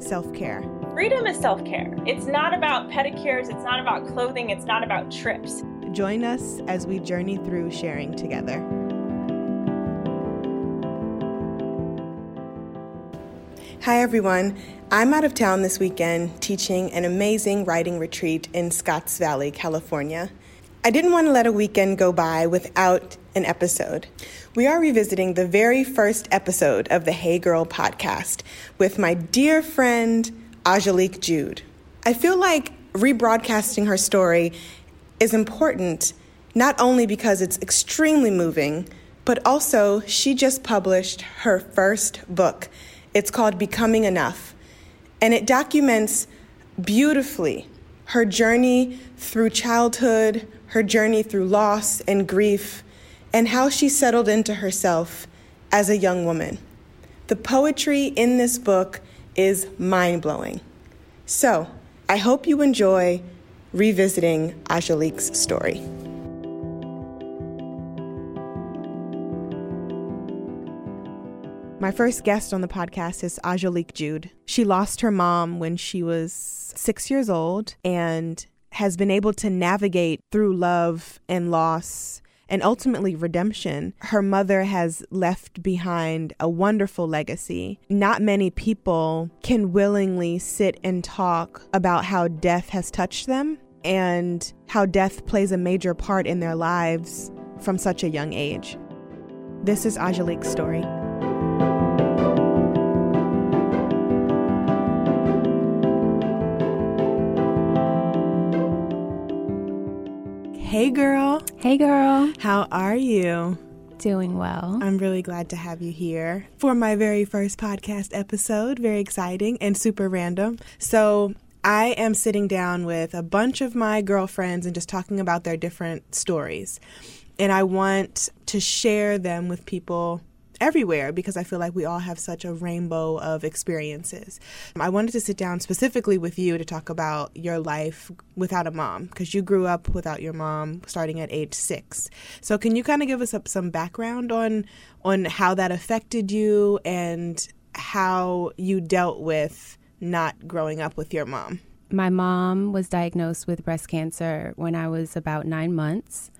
self care. Freedom is self care. It's not about pedicures, it's not about clothing, it's not about trips. Join us as we journey through sharing together. Hi, everyone. I'm out of town this weekend teaching an amazing writing retreat in Scotts Valley, California. I didn't want to let a weekend go by without an episode. We are revisiting the very first episode of the Hey Girl podcast with my dear friend, Ajolique Jude. I feel like rebroadcasting her story is important not only because it's extremely moving, but also she just published her first book. It's called Becoming Enough, and it documents beautifully her journey through childhood, her journey through loss and grief, and how she settled into herself as a young woman. The poetry in this book is mind blowing. So, I hope you enjoy revisiting Ajolique's story. My first guest on the podcast is Ajolique Jude. She lost her mom when she was six years old and has been able to navigate through love and loss and ultimately redemption. Her mother has left behind a wonderful legacy. Not many people can willingly sit and talk about how death has touched them and how death plays a major part in their lives from such a young age. This is Ajolique's story. Hey girl, Hey, girl. how are you? Doing well. I'm really glad to have you here for my very first podcast episode. Very exciting and super random. So, I am sitting down with a bunch of my girlfriends and just talking about their different stories. And I want to share them with people everywhere because I feel like we all have such a rainbow of experiences. I wanted to sit down specifically with you to talk about your life without a mom because you grew up without your mom starting at age 6. So can you kind of give us some background on on how that affected you and how you dealt with not growing up with your mom? My mom was diagnosed with breast cancer when I was about nine months.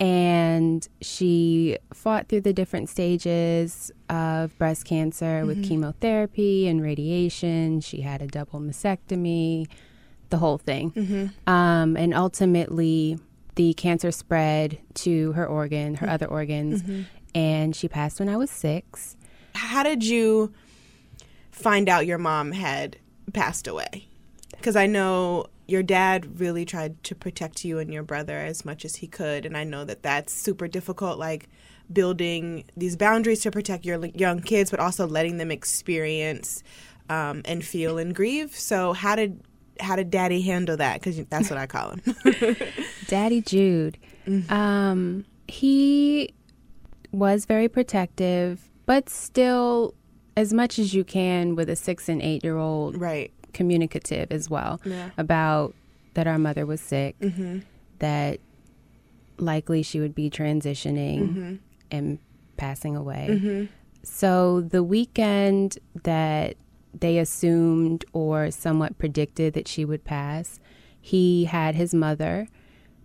And she fought through the different stages of breast cancer with mm-hmm. chemotherapy and radiation. She had a double mastectomy, the whole thing. Mm-hmm. Um, and ultimately, the cancer spread to her organ, her mm-hmm. other organs, and she passed when I was six. How did you find out your mom had passed away? Because I know your dad really tried to protect you and your brother as much as he could, and I know that that's super difficult. Like building these boundaries to protect your young kids, but also letting them experience um, and feel and grieve. So how did how did Daddy handle that? Because that's what I call him. Daddy Jude. Um, he was very protective, but still, as much as you can with a six and eight year old, right. Communicative as well Yeah. about that our mother was sick, Mm-hmm. that likely she would be transitioning Mm-hmm. and passing away. So the weekend that they assumed or somewhat predicted that she would pass, he had his mother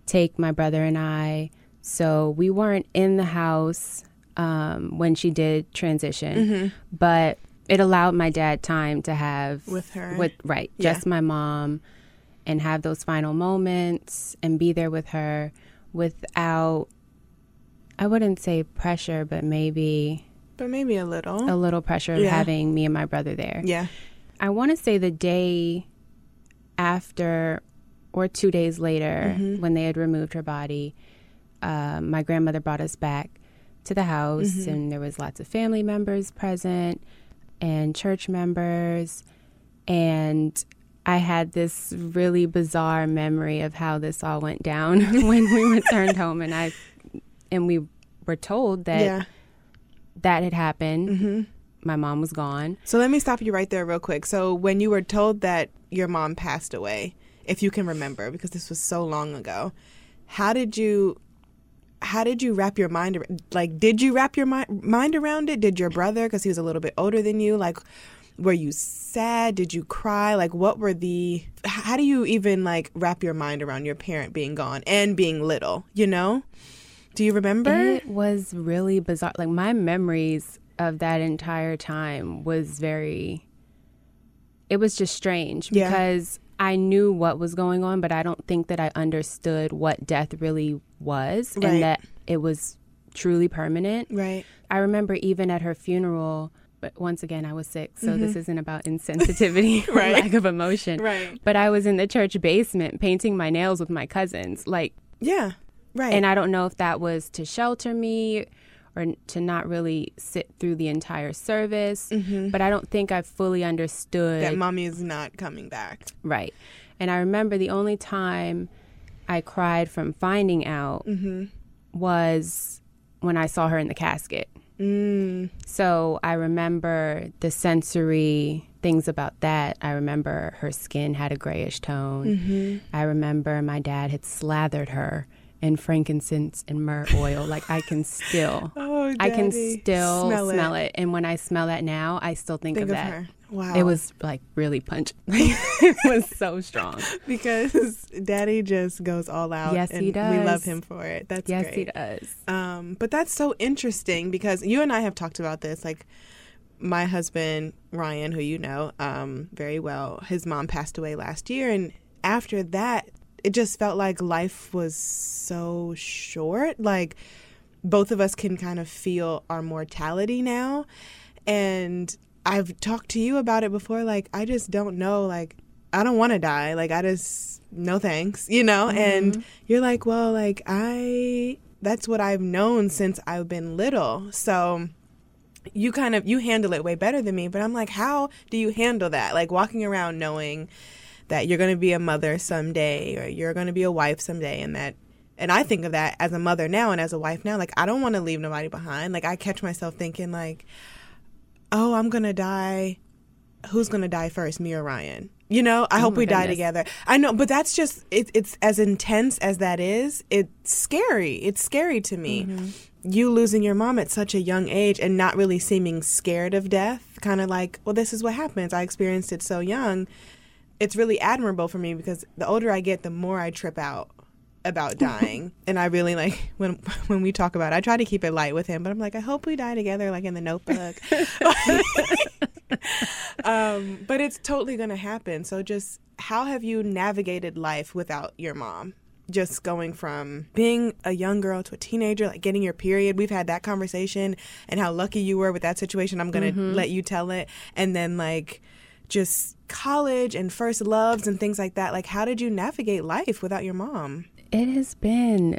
take my brother and I. So we weren't in the house um, when she did transition, but it allowed my dad time to have With her. with right, Yeah. just my mom, and have those final moments and be there with her without. I wouldn't say pressure, but maybe But maybe a little. a little pressure of Yeah. having me and my brother there. yeah. I want to say the day after or two days later, Mm-hmm. when they had removed her body, uh, my grandmother brought us back to the house, Mm-hmm. and there was lots of family members present and church members. And I had this really bizarre memory of how this all went down when we returned home, and I and we were told that yeah. that had happened. Mm-hmm. My mom was gone. So let me stop you right there, real quick. So when you were told that your mom passed away, if you can remember, because this was so long ago, how did you? How did you wrap your mind like did you wrap your mi- mind around it? Did your brother cuz he was a little bit older than you like were you sad? Did you cry? Like what were the how do you even like wrap your mind around your parent being gone and being little, you know? Do you remember? It was really bizarre. Like my memories of that entire time was very it was just strange Yeah. I knew what was going on, but I don't think that I understood what death really was Right. and that it was truly permanent. right. I remember even at her funeral, but once again, I was sick, so this isn't about insensitivity or Mm-hmm. Right. lack of emotion. Right. But I was in the church basement painting my nails with my cousins. Like, Yeah. Right. and I don't know if that was to shelter me or to not really sit through the entire service. But I don't think I fully understood. Mm-hmm. that mommy is not coming back. Right. And I remember the only time I cried from finding out Mm-hmm. was when I saw her in the casket. Mm. So I remember the sensory things about that. I remember her skin had a grayish tone. Mm-hmm. I remember my dad had slathered her in frankincense and myrrh oil. Like I can still, Oh, I can still Smell smell, it. it. And when I smell that now, I still think, Think of of that. her. Wow. It was like really pungent. it was so strong. because Daddy just goes all out. Yes, and he We love him for it. That's yes, great. he does. Um, but that's so interesting because you and I have talked about this. Like my husband Ryan, who you know um, very well, his mom passed away last year, and after that, it just felt like life was so short. Like both of us can kind of feel our mortality now, and I've talked to you about it before. Like I just don't know. Like I don't want to die. Like I just no thanks, you know. Mm-hmm. And you're like, well, like I that's what I've known since I've been little. So you kind of you handle it way better than me, but I'm like, how do you handle that? Like walking around knowing that you're going to be a mother someday or you're going to be a wife someday and that and I think of that as a mother now and as a wife now, like I don't want to leave nobody behind. Like I catch myself thinking like, "Oh, I'm going to die who's going to die first, me or Ryan?" You know, I oh hope my we die together. I know, but that's just it, it's as intense as that is. It's scary. It's scary to me. Mm-hmm. You losing your mom at such a young age and not really seeming scared of death, kind of like, well, this is what happens. I experienced it so young. It's really admirable for me because the older I get, the more I trip out about dying. and I really like when when we talk about it, I try to keep it light with him, but I'm like, I hope we die together, like in the notebook. um, but it's totally going to happen. So, just how have you navigated life without your mom? Just going from being a young girl to a teenager, like getting your period. We've had that conversation and how lucky you were with that situation. I'm going to let you tell it. And then, like, just college and first loves and things like that. Like, how did you navigate life without your mom? It has been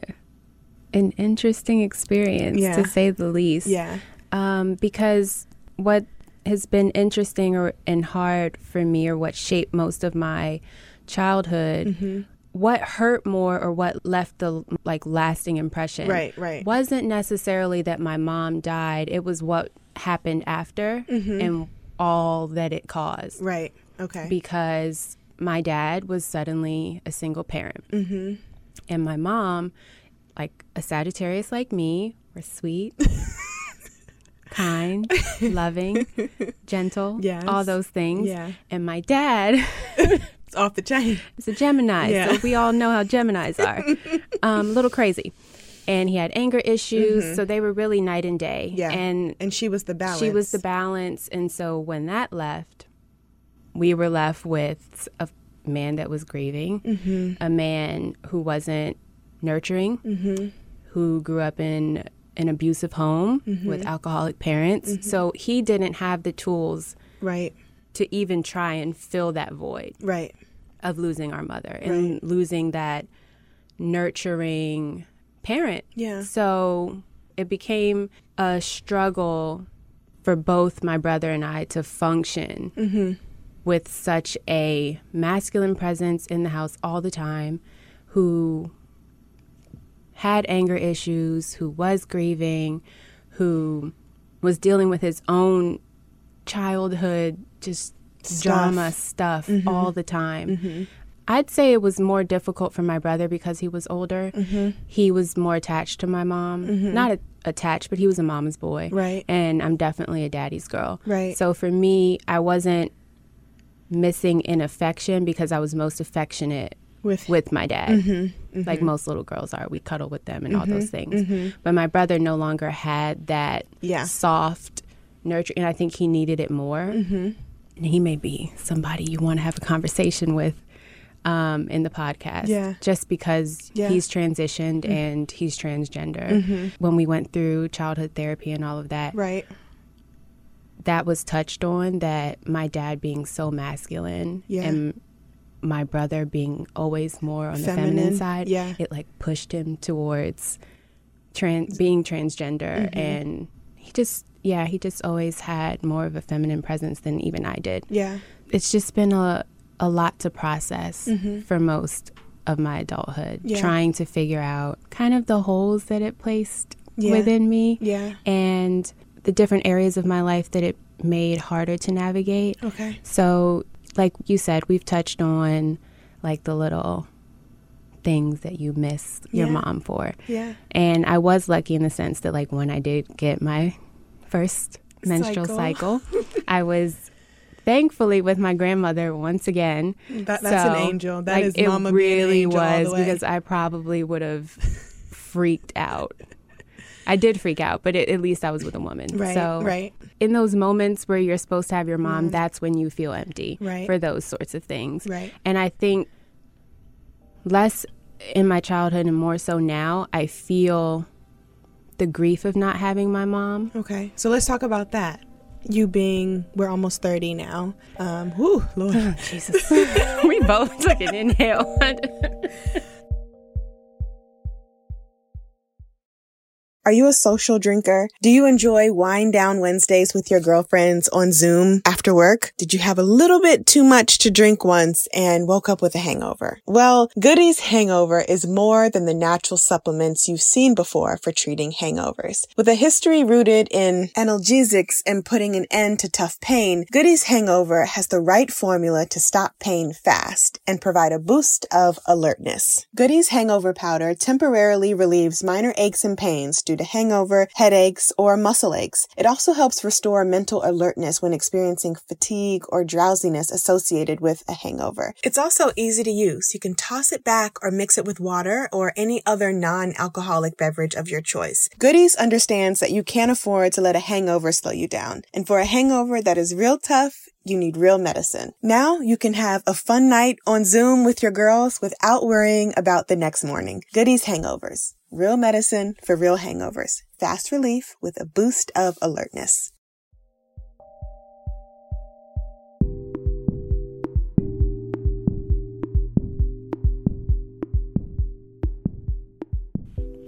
an interesting experience, Yeah. to say the least. Yeah. Um, because what has been interesting or and hard for me, or what shaped most of my childhood, Mm-hmm. what hurt more or what left the like lasting impression, Right, right. wasn't necessarily that my mom died. It was what happened after Mm-hmm. and all that it caused. Right. Okay. Because my dad was suddenly a single parent. mm-hmm. And my mom, like a Sagittarius like me, were sweet, kind, loving, gentle, Yes. all those things. Yeah. And my dad It's off the chain. It's a Gemini, Yeah. so we all know how Geminis are. um, a little crazy. And he had anger issues, so they were really night and day. Mm-hmm. Yeah. And And she was the balance. she was the balance. And so when that left, we were left with a man that was grieving, Mm-hmm. a man who wasn't nurturing, Mm-hmm. who grew up in an abusive home Mm-hmm. with alcoholic parents. So he didn't have the tools Right. to even try and fill that void Right. of losing our mother and losing that nurturing parent. Yeah. So it became a struggle for both my brother and I to function with such a masculine presence in the house all the time, who had anger issues, who was grieving, who was dealing with his own childhood just Stuff. drama stuff mm-hmm. all the time. Mm-hmm. I'd say it was more difficult for my brother because he was older. Mm-hmm. He was more attached to my mom. Not a- attached, but he was a mama's boy. Right. And I'm definitely a daddy's girl. Right. So for me, I wasn't missing in affection because I was most affectionate With with my dad. Mm-hmm. Mm-hmm. Like most little girls are. We cuddle with them and all those mm-hmm. things. But my brother no longer had that Yeah. soft nurture and I think he needed it more. Mm-hmm. And he may be somebody you want to have a conversation with um, in the podcast. Yeah. Just because Yeah. he's transitioned and he's transgender. When we went through childhood therapy and all of that, right. That was touched on that my dad being so masculine Yeah. and my brother being always more on the Feminine, feminine side yeah. it like pushed him towards trans being transgender Mm-hmm. and he just yeah he just always had more of a feminine presence than even I did Yeah. it's just been a a lot to process for most of my adulthood Mm-hmm. Yeah. trying to figure out kind of the holes that it placed Yeah. within me Yeah. and the different areas of my life that it made harder to navigate. Okay. So, like you said, we've touched on like the little things that you miss your Yeah. mom for. Yeah. And I was lucky in the sense that like when I did get my first menstrual Cycle. cycle, I was thankfully with my grandmother once again. That- that's an angel. That like, is it mama being an really angel all the was because I probably would have freaked out. I did freak out, but it, at least I was with a woman. Right. So right. in those moments where you're supposed to have your mom, that's when you feel empty Right. for those sorts of things. Right. And I think less in my childhood and more so now, I feel the grief of not having my mom. Okay. So let's talk about that. You being, we're almost 30 now. Um, whew, Lord. Jesus. we both took an inhale. Are you a social drinker? Do you enjoy wind down Wednesdays with your girlfriends on Zoom after work? Did you have a little bit too much to drink once and woke up with a hangover? Well, Goody's Hangover is more than the natural supplements you've seen before for treating hangovers. With a history rooted in analgesics and putting an end to tough pain, Goody's Hangover has the right formula to stop pain fast and provide a boost of alertness. Goody's Hangover Powder temporarily relieves minor aches and pains due to hangover, headaches, or muscle aches. It also helps restore mental alertness when experiencing fatigue or drowsiness associated with a hangover. It's also easy to use. You can toss it back or mix it with water or any other non-alcoholic beverage of your choice. Goody's understands that you can't afford to let a hangover slow you down. And for a hangover that is real tough, you need real medicine. Now you can have a fun night on Zoom with your girls without worrying about the next morning. Goody's Hangovers. Real medicine for real hangovers. Fast relief with a boost of alertness.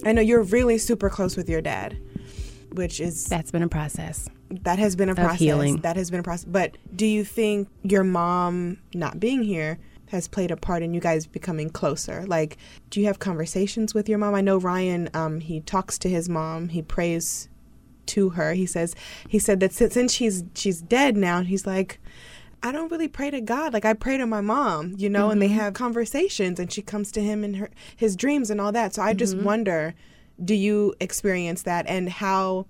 I know you're really super close with your dad, which is That's been a process. That has been a process. healing. That has been a process. But do you think your mom not being here has played a part in you guys becoming closer? Like, do you have conversations with your mom? I know Ryan. Um, he talks to his mom. He prays to her. He says he said that since, since she's she's dead now, he's like. I don't really pray to God. Like I pray to my mom, you know, and they have conversations and she comes to him in her his dreams and all that. So I just wonder, do you experience that and how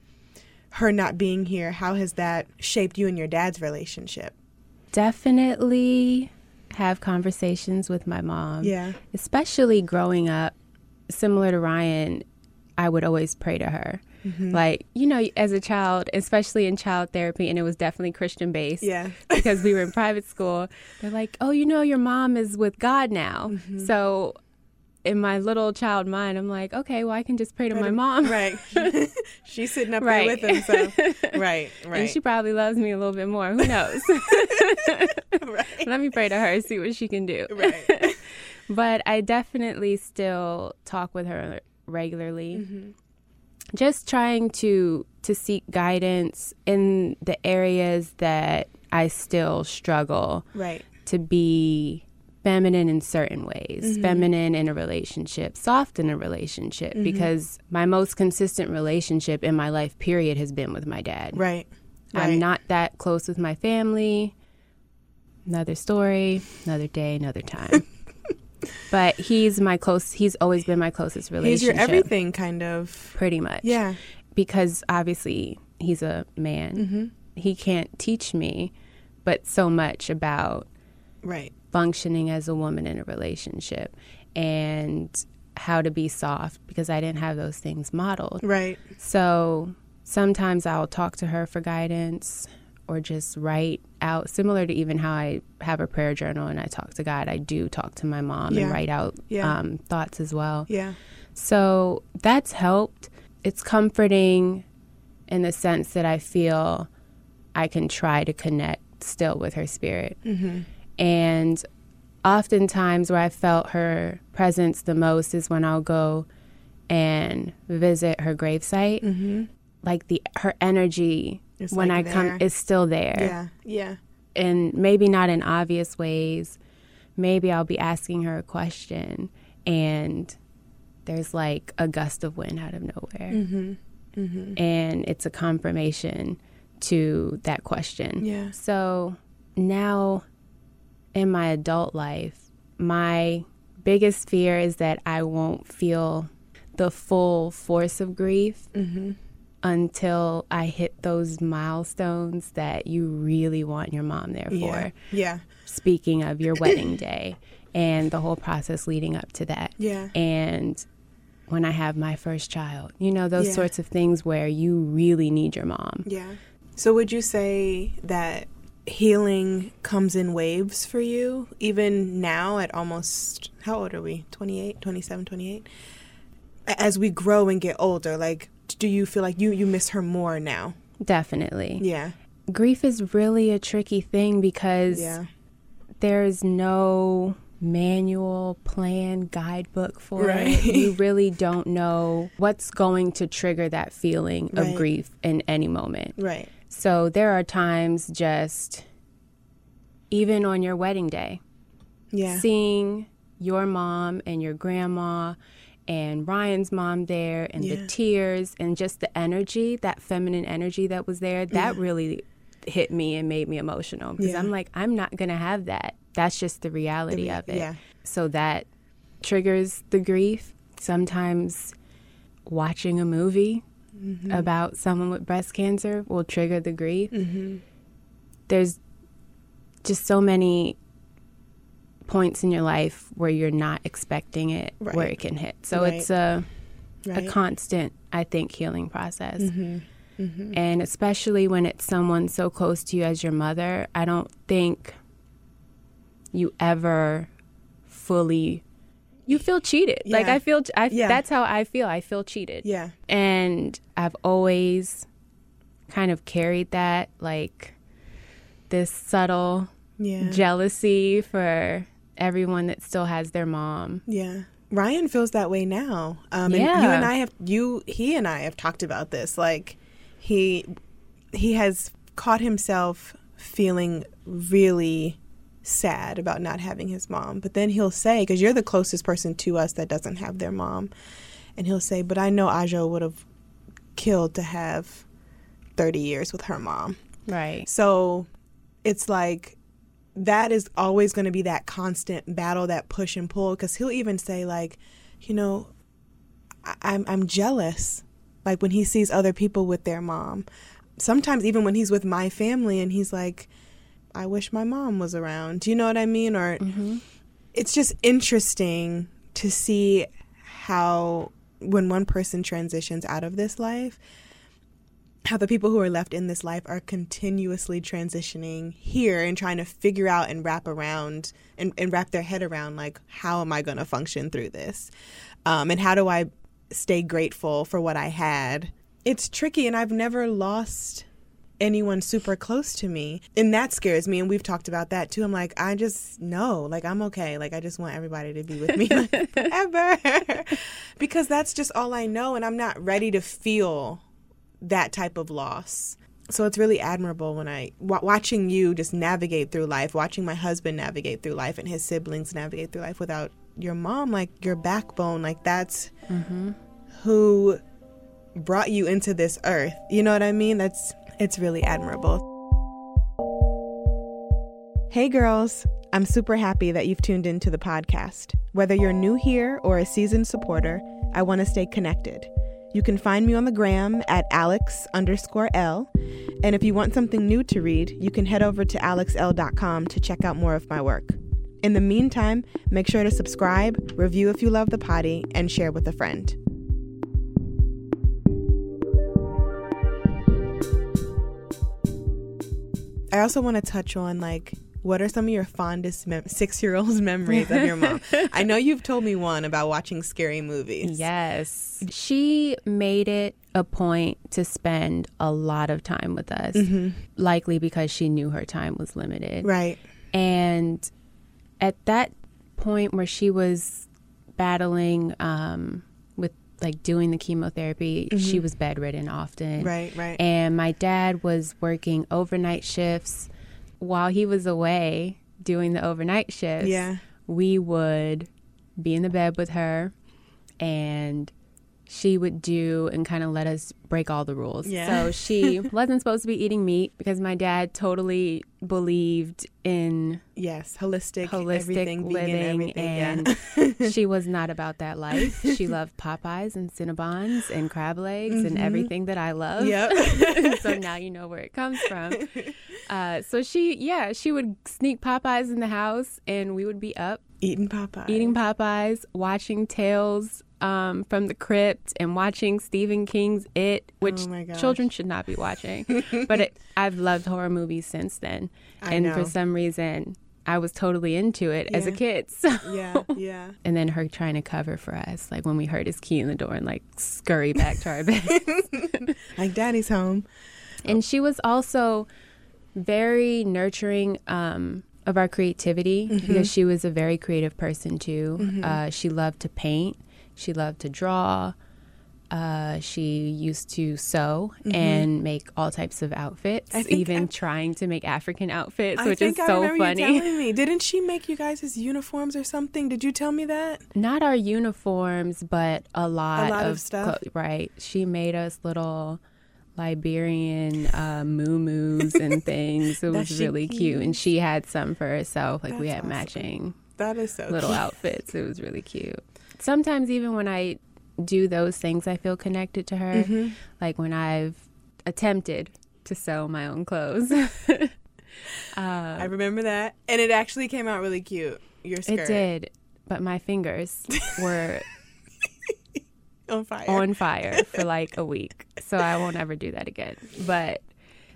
her not being here, how has that shaped you and your dad's relationship? Definitely have conversations with my mom. Yeah. Especially growing up, similar to Ryan, I would always pray to her. Mm-hmm. Like, you know, as a child, especially in child therapy, and it was definitely Christian based. Yeah. because we were in private school. They're like, oh, you know, your mom is with God now. Mm-hmm. So in my little child mind, I'm like, okay, well, I can just pray to my mom. Right. She's sitting up Right. there with him, so right, right. And she probably loves me a little bit more. Who knows? right. Let me pray to her, see what she can do. Right. but I definitely still talk with her regularly. Mm-hmm. Just trying to to seek guidance in the areas that I still struggle Right. to be feminine in certain ways, Mm-hmm. feminine in a relationship, soft in a relationship, Mm-hmm. because my most consistent relationship in my life, period, has been with my dad. Right. I'm not that close with my family. Another story, another day, another time. but he's my close. He's always been my closest relationship. He's your everything, kind of. pretty much. Yeah. Because obviously he's a man. Mm-hmm. He can't teach me, but so much about Right. Functioning as a woman in a relationship and how to be soft because I didn't have those things modeled. Right. So sometimes I'll talk to her for guidance or just write out, similar to even how I have a prayer journal and I talk to God. I do talk to my mom Yeah. and write out Yeah. um, thoughts as well. Yeah. So that's helped. It's comforting in the sense that I feel I can try to connect still with her spirit. Mm-hmm. And oftentimes, where I felt her presence the most is when I'll go and visit her gravesite. Mm-hmm. Like the her energy It's when like I come there. is still there, Yeah. Yeah. and maybe not in obvious ways. Maybe I'll be asking her a question, and there's like a gust of wind out of nowhere, Mm-hmm. Mm-hmm. and it's a confirmation to that question. Yeah. So now in my adult life, my biggest fear is that I won't feel the full force of grief Mm-hmm. until I hit those milestones that you really want your mom there for. Yeah. Yeah. Speaking of your wedding day and the whole process leading up to that. Yeah. And when I have my first child, you know, those Yeah. sorts of things where you really need your mom. Yeah. So would you say that healing comes in waves for you even now at almost how old are we? 28, 27, 28? As we grow and get older, like do you feel like you you miss her more now? Definitely. Yeah. Grief is really a tricky thing because Yeah. there's no manual plan guidebook for Right. it you really don't know what's going to trigger that feeling of Right. grief in any moment Right. So there are times just even on your wedding day Yeah. seeing your mom and your grandma and Ryan's mom there and Yeah. the tears and just the energy, that feminine energy that was there, that really hit me and made me emotional because Yeah. I'm like, I'm not going to have that. That's just the reality rea- of it. yeah. So that triggers the grief. Sometimes watching a movie Mm-hmm. about someone with breast cancer will trigger the grief. Mm-hmm. There's just so many points in your life where you're not expecting it where it can hit. So Right. it's a Right. a constant, I think, healing process. Mhm. Mhm. And especially when it's someone so close to you as your mother, I don't think you ever fully you feel cheated. Like I feel I Yeah. that's how I feel. I feel cheated. Yeah. And I've always kind of carried that like this subtle Yeah. jealousy for everyone that still has their mom. Yeah. Ryan feels that way now. Um, and you and I have you he and I have talked about this. Like he he has caught himself feeling really sad about not having his mom. But then he'll say, because you're the closest person to us that doesn't have their mom, and he'll say, "But I know Ajo would have killed to have 30 years with her mom." Right. So it's like that is always going to be that constant battle, that push and pull. Because he'll even say like, you know, I- I'm I'm jealous. Like when he sees other people with their mom. Sometimes even when he's with my family and he's like, I wish my mom was around. Do you know what I mean? Or it's just interesting to see how when one person transitions out of this life how the people who are left in this life are continuously transitioning here and trying to figure out and wrap around and, and wrap their head around like how am i going to function through this um, and how do i stay grateful for what i had it's tricky and i've never lost anyone super close to me and that scares me and we've talked about that too. I'm like i just know like i'm okay. Like i just want everybody to be with me like, forever. Because that's just all i know and i'm not ready to feel that type of loss. So it's really admirable when I w- watching you just navigate through life, watching my husband navigate through life and his siblings navigate through life without your mom, like your backbone, like that's mm-hmm. who brought you into this earth. You know what I mean? That's it's really admirable. Hey girls, I'm super happy that you've tuned into the podcast. Whether you're new here or a seasoned supporter, I want to stay connected. You can find me on the gram at alex underscore L. And if you want something new to read, you can head over to alexelle.com to check out more of my work. In the meantime, make sure to subscribe, review if you love the potty, and share with a friend. I also want to touch on like what are some of your fondest mem- six-year-old's memories of your mom? I know you've told me one about watching scary movies. Yes. She made it a point to spend a lot of time with us, likely because she knew her time was limited. Right. And at that point where she was battling um, like doing the chemotherapy, she mm-hmm. was bedridden often. Right. Right. And my dad was working overnight shifts. While he was away doing the overnight shifts, Yeah. we would be in the bed with her and she would do and kind of let us break all the rules. Yeah. So she wasn't supposed to be eating meat because my dad totally believed in yes. Holistic. holistic everything, living and she was not about that life. She loved Popeyes and Cinnabons and crab legs and everything that I love. Yep. so now you know where it comes from. Uh, so she, yeah, she would sneak Popeyes in the house, and we would be up Eating Popeye. eating Popeyes, watching Tales um, from the Crypt, and watching Stephen King's It, which Oh children should not be watching. but it, I've loved horror movies since then, I and know. for some reason, I was totally into it as a kid. So. Yeah. Yeah. And then her trying to cover for us, like when we heard his key in the door and like scurry back to our bed. Like Daddy's home. and she was also very nurturing um, of our creativity because she was a very creative person too. Uh, she loved to paint. She loved to draw. Uh, she used to sew and make all types of outfits, think even I- trying to make African outfits, I which is I so funny. you telling me. Didn't she make you guys his uniforms or something? Did you tell me that? Not our uniforms, but a lot, lot of of, stuff? right. She made us little Liberian uh, moo and things. It was really cute. And she had some for herself. Like we had awesome. matching That is so little cute. outfits. It was really cute. Sometimes even when I do those things, I feel connected to her. Mm-hmm. Like when I've attempted to sew my own clothes. I remember that, and it actually came out really cute. Your skirt it did, but my fingers were on fire. on fire for like a week. So I won't ever do that again. But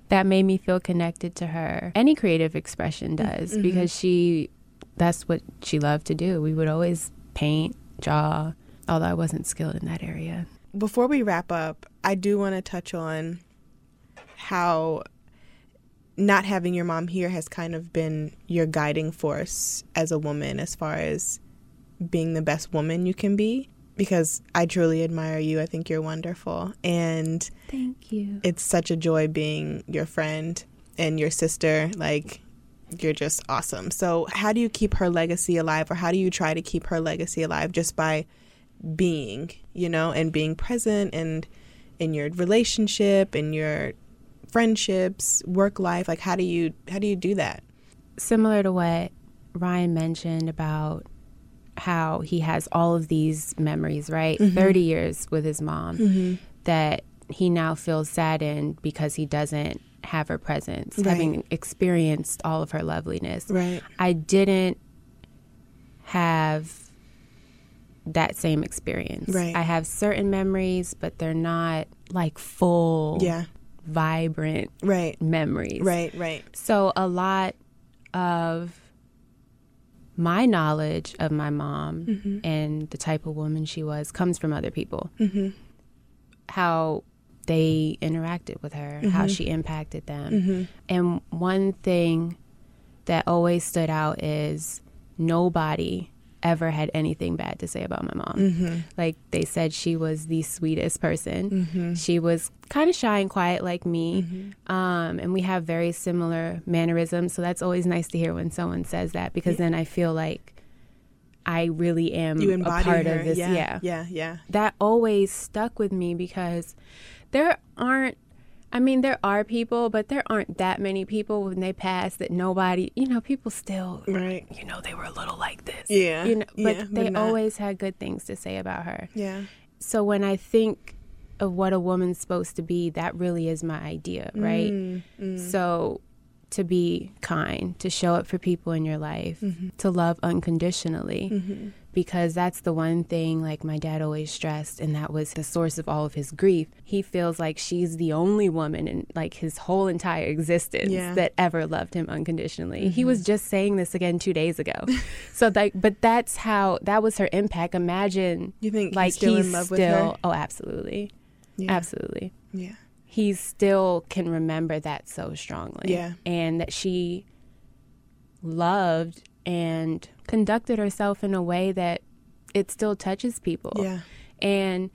that made me feel connected to her. Any creative expression does because she that's what she loved to do. We would always paint, draw, although I wasn't skilled in that area. Before we wrap up, I do want to touch on how not having your mom here has kind of been your guiding force as a woman as far as being the best woman you can be because I truly admire you. I think you're wonderful and Thank you. it's such a joy being your friend and your sister like you're just awesome. So, how do you keep her legacy alive or how do you try to keep her legacy alive just by being, you know, and being present and in your relationship and your friendships, work life? Like how do you how do you do that? Similar to what Ryan mentioned about how he has all of these memories, right? Mm-hmm. 30 years with his mom mm-hmm. that he now feels saddened because he doesn't have her presence, Right. having experienced all of her loveliness. Right. I didn't have that same experience. Right. I have certain memories, but they're not like full, Yeah. vibrant Right. memories. Right, right. So a lot of my knowledge of my mom Mm-hmm. and the type of woman she was comes from other people. Mm-hmm. How they interacted with her, Mm-hmm. how she impacted them. And one thing that always stood out is nobody ever had anything bad to say about my mom. Mm-hmm. Like they said she was the sweetest person. Mm-hmm. She was kind of shy and quiet like me. Um, and we have very similar mannerisms. So that's always nice to hear when someone says that because then I feel like I really am a part her. of this. yeah, yeah. yeah, yeah. That always stuck with me because there aren't I mean, there are people, but there aren't that many people when they pass that nobody, you know, people still, Right. you know, they were a little like this. Yeah, You know, but yeah, they always had good things to say about her. Yeah. So when I think of what a woman's supposed to be, that really is my idea, right? Mm, mm. So to be kind, to show up for people in your life, mm-hmm. to love unconditionally. Mm-hmm. Because that's the one thing, like my dad always stressed, and that was the source of all of his grief. He feels like she's the only woman in like his whole entire existence Yeah. that ever loved him unconditionally. He mm-hmm. was just saying this again two days ago. so like, but that's how that was her impact. Imagine You think he's like still in he's love with still her? oh absolutely Yeah. absolutely Yeah. he still can remember that so strongly Yeah. and that she loved and conducted herself in a way that it still touches people Yeah. and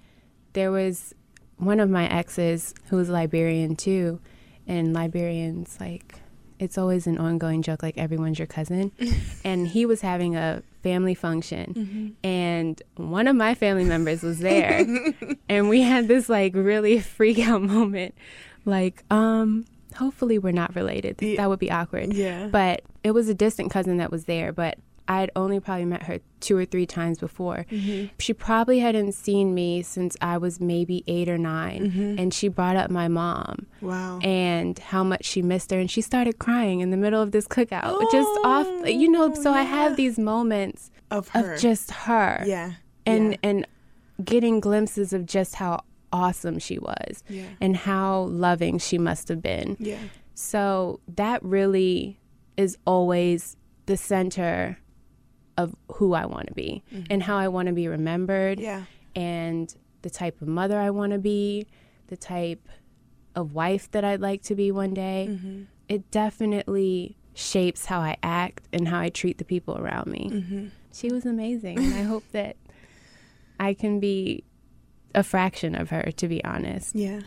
there was one of my exes who was Liberian too, and Liberians like it's always an ongoing joke like everyone's your cousin. and he was having a family function and one of my family members was there and we had this like really freak out moment like um hopefully we're not related Yeah. that would be awkward Yeah. but it was a distant cousin that was there but i had only probably met her two or three times before mm-hmm. she probably hadn't seen me since i was maybe eight or 9 mm-hmm. and she brought up my mom Wow. and how much she missed her and she started crying in the middle of this cookout just off oh, you know so i have these moments of her. of just her yeah. and yeah. and getting glimpses of just how awesome she was Yeah. and how loving she must have been yeah. so that really is always the center of who I want to be mm-hmm. and how I want to be remembered Yeah. and the type of mother I want to be, the type of wife that I'd like to be one day. Mm-hmm. It definitely shapes how I act and how I treat the people around me. Mm-hmm. She was amazing and I hope that I can be a fraction of her to be honest. Yeah.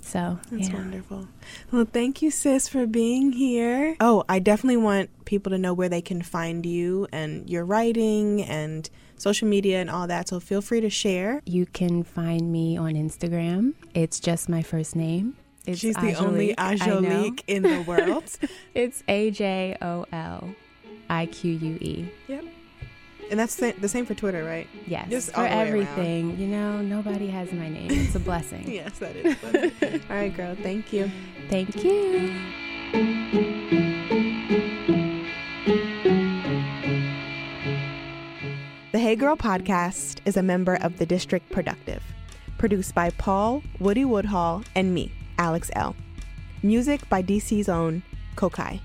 So, That's yeah. wonderful. Well, thank you, sis, for being here. Oh, I definitely want people to know where they can find you and your writing and social media and all that. So feel free to share. You can find me on Instagram. It's just my first name. It's She's the only Ajolique. I know. Ajolique in the world. It's A J O L I Q U E. yep. And that's the the same for Twitter, right? Yes. Just for way around. everything. You know, nobody has my name. It's a blessing. Yes, that is. all right, girl. Thank you. Thank you. The Hey Girl podcast is a member of the District Productive, produced by Paul Woody Woodhall and me, Alex Elle. Music by DC's own Kokayi.